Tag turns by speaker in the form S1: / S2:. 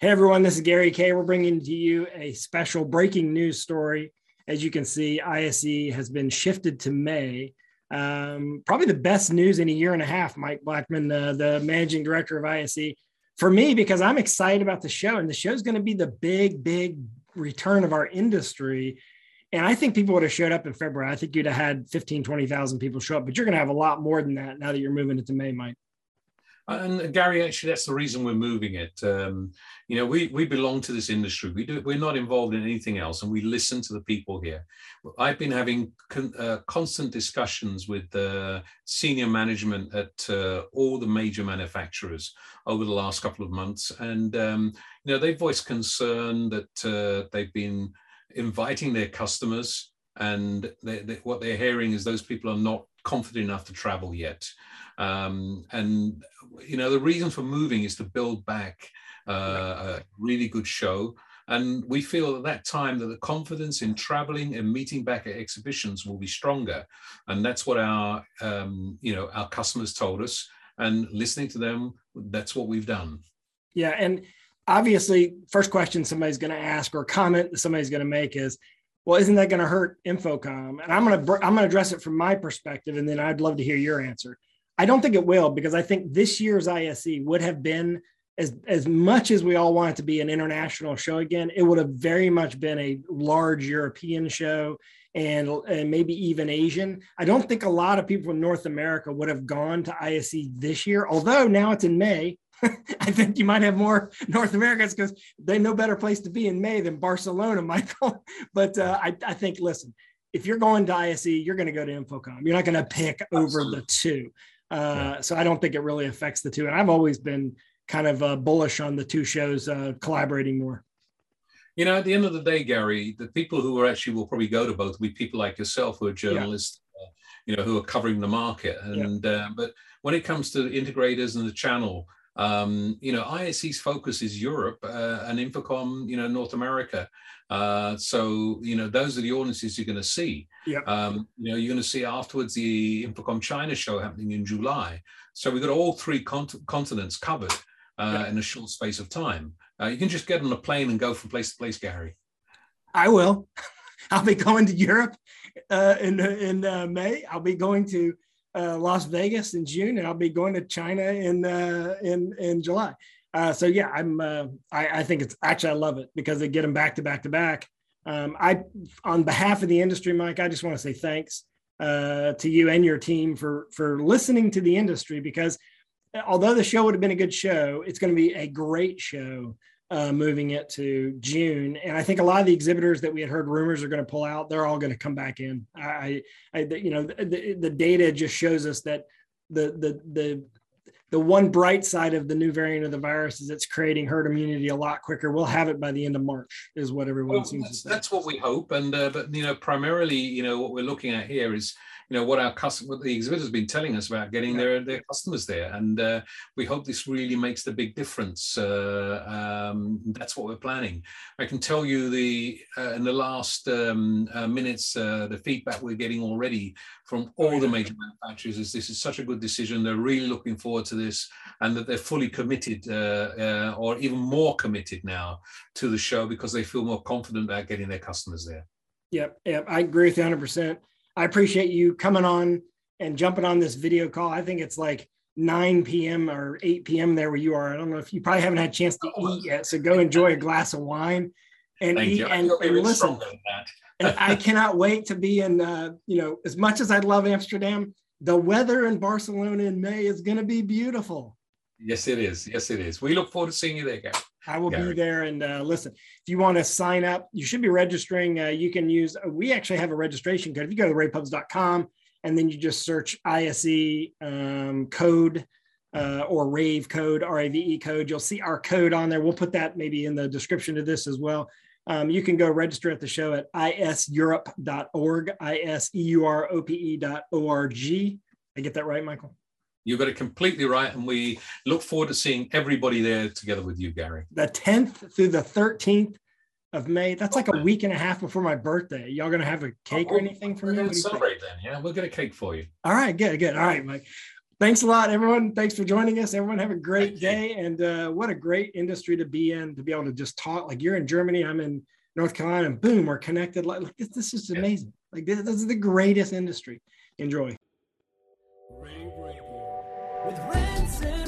S1: Hey everyone, this is Gary Kayye. We're bringing to you a special breaking news story. As you can see, ISE has been shifted to May. Um, probably the best news in a year and a half. Mike Blackman, the, the managing director of ISE, for me because I'm excited about the show, and the show is going to be the big, big return of our industry. And I think people would have showed up in February. I think you'd have had 15, 20,000 people show up, but you're going to have a lot more than that now that you're moving it to May, Mike.
S2: And Gary, actually, that's the reason we're moving it. Um, you know, we we belong to this industry. We do. We're not involved in anything else, and we listen to the people here. I've been having con, uh, constant discussions with uh, senior management at uh, all the major manufacturers over the last couple of months, and um, you know, they voiced concern that uh, they've been inviting their customers, and they, they, what they're hearing is those people are not confident enough to travel yet. Um, and you know, the reason for moving is to build back uh, a really good show. And we feel at that time that the confidence in traveling and meeting back at exhibitions will be stronger. And that's what our, um, you know, our customers told us. And listening to them, that's what we've done.
S1: Yeah. And obviously, first question somebody's going to ask or comment that somebody's going to make is, well, isn't that going to hurt InfoComm? And I'm going to I'm going to address it from my perspective, and then I'd love to hear your answer. I don't think it will because I think this year's ISE would have been as as much as we all want it to be an international show again. It would have very much been a large European show and, and maybe even Asian. I don't think a lot of people in North America would have gone to ISE this year, although now it's in May. I think you might have more North Americans because they no better place to be in May than Barcelona, Michael. but uh, I, I think, listen, if you're going to ISE, you're going to go to InfoComm. You're not going to pick over the two. Uh, yeah. So I don't think it really affects the two. And I've always been kind of uh, bullish on the two shows uh, collaborating more.
S2: You know, at the end of the day, Gary, the people who are actually will probably go to both will be people like yourself who are journalists, yeah. Uh, you know, who are covering the market. And yeah. Uh, but when it comes to integrators and the channel, um, you know, ISE's focus is Europe uh, and InfoComm, you know, North America. Uh, so, you know, those are the audiences you're going to see.
S1: Yeah.
S2: Um, you know, you're going to see afterwards the InfoComm China show happening in July. So we've got all three cont- continents covered uh, in a short space of time. Uh, you can just get on a plane and go from place to place, Gary.
S1: I will. I'll be going to Europe uh, in in uh, May. I'll be going to uh, Las Vegas in June, and I'll be going to China in uh, in in July. Uh, so yeah, I'm. Uh, I, I think it's actually I love it because they get them back to back to back. Um, I, on behalf of the industry, Mike, I just want to say thanks uh, to you and your team for for listening to the industry because although the show would have been a good show, it's going to be a great show uh, moving it to June. And I think a lot of the exhibitors that we had heard rumors are going to pull out, they're all going to come back in. I, I I you know, the, the data just shows us that the the the the one bright side of the new variant of the virus is it's creating herd immunity a lot quicker. We'll have it by the end of March, is what everyone well, seems
S2: to
S1: say.
S2: That's what we hope, and uh, but you know, primarily, you know, what we're looking at here is you know what our customer, what the exhibitors have been telling us about getting yeah. their their customers there, and uh, we hope this really makes the big difference. Uh, um, that's what we're planning. I can tell you the uh, in the last um, uh, minutes, uh, the feedback we're getting already from all oh, the major manufacturers is this is such a good decision. They're really looking forward to this, and that they're fully committed, uh, or even more committed now to the show because they feel more confident about getting their customers there.
S1: Yep, yep, I agree with you 100. percent I appreciate you coming on and jumping on this video call. I think it's like 9 p.m. or 8 p.m. there where you are. I don't know if you probably haven't had a chance to eat yet. So go enjoy a glass of wine and
S2: Thank
S1: eat and, and listen. and I cannot wait to be in, uh, you know, as much as I love Amsterdam, the weather in Barcelona in May is going to be beautiful.
S2: Yes, it is. Yes, it is. We look forward to seeing you there, Gary.
S1: I will Gary. be there. And uh, listen, if you want to sign up, you should be registering. Uh, you can use, uh, we actually have a registration code. If you go to ravepubs.com and then you just search ISE um, code uh, or rave code, R A V E code, you'll see our code on there. We'll put that maybe in the description of this as well. Um, you can go register at the show at iseurope.org, I S E U R O P E.org. I get that right, Michael?
S2: You got it completely right, and we look forward to seeing everybody there together with you, Gary.
S1: The 10th through the 13th of May. That's like a week and a half before my birthday. Y'all gonna have a cake or anything for
S2: We're
S1: me?
S2: going
S1: What
S2: to
S1: think?
S2: celebrate then. Yeah, we'll get a cake for you.
S1: All right, good, good. All right, Mike. Thanks a lot, everyone. Thanks for joining us. Everyone have a great day. And uh, what a great industry to be in, to be able to just talk. Like you're in Germany, I'm in North Carolina, and boom, we're connected. Like, like, this, this is
S2: Yeah.
S1: amazing. Like this, this is the greatest industry. Enjoy.
S3: Rave Radio with Rants and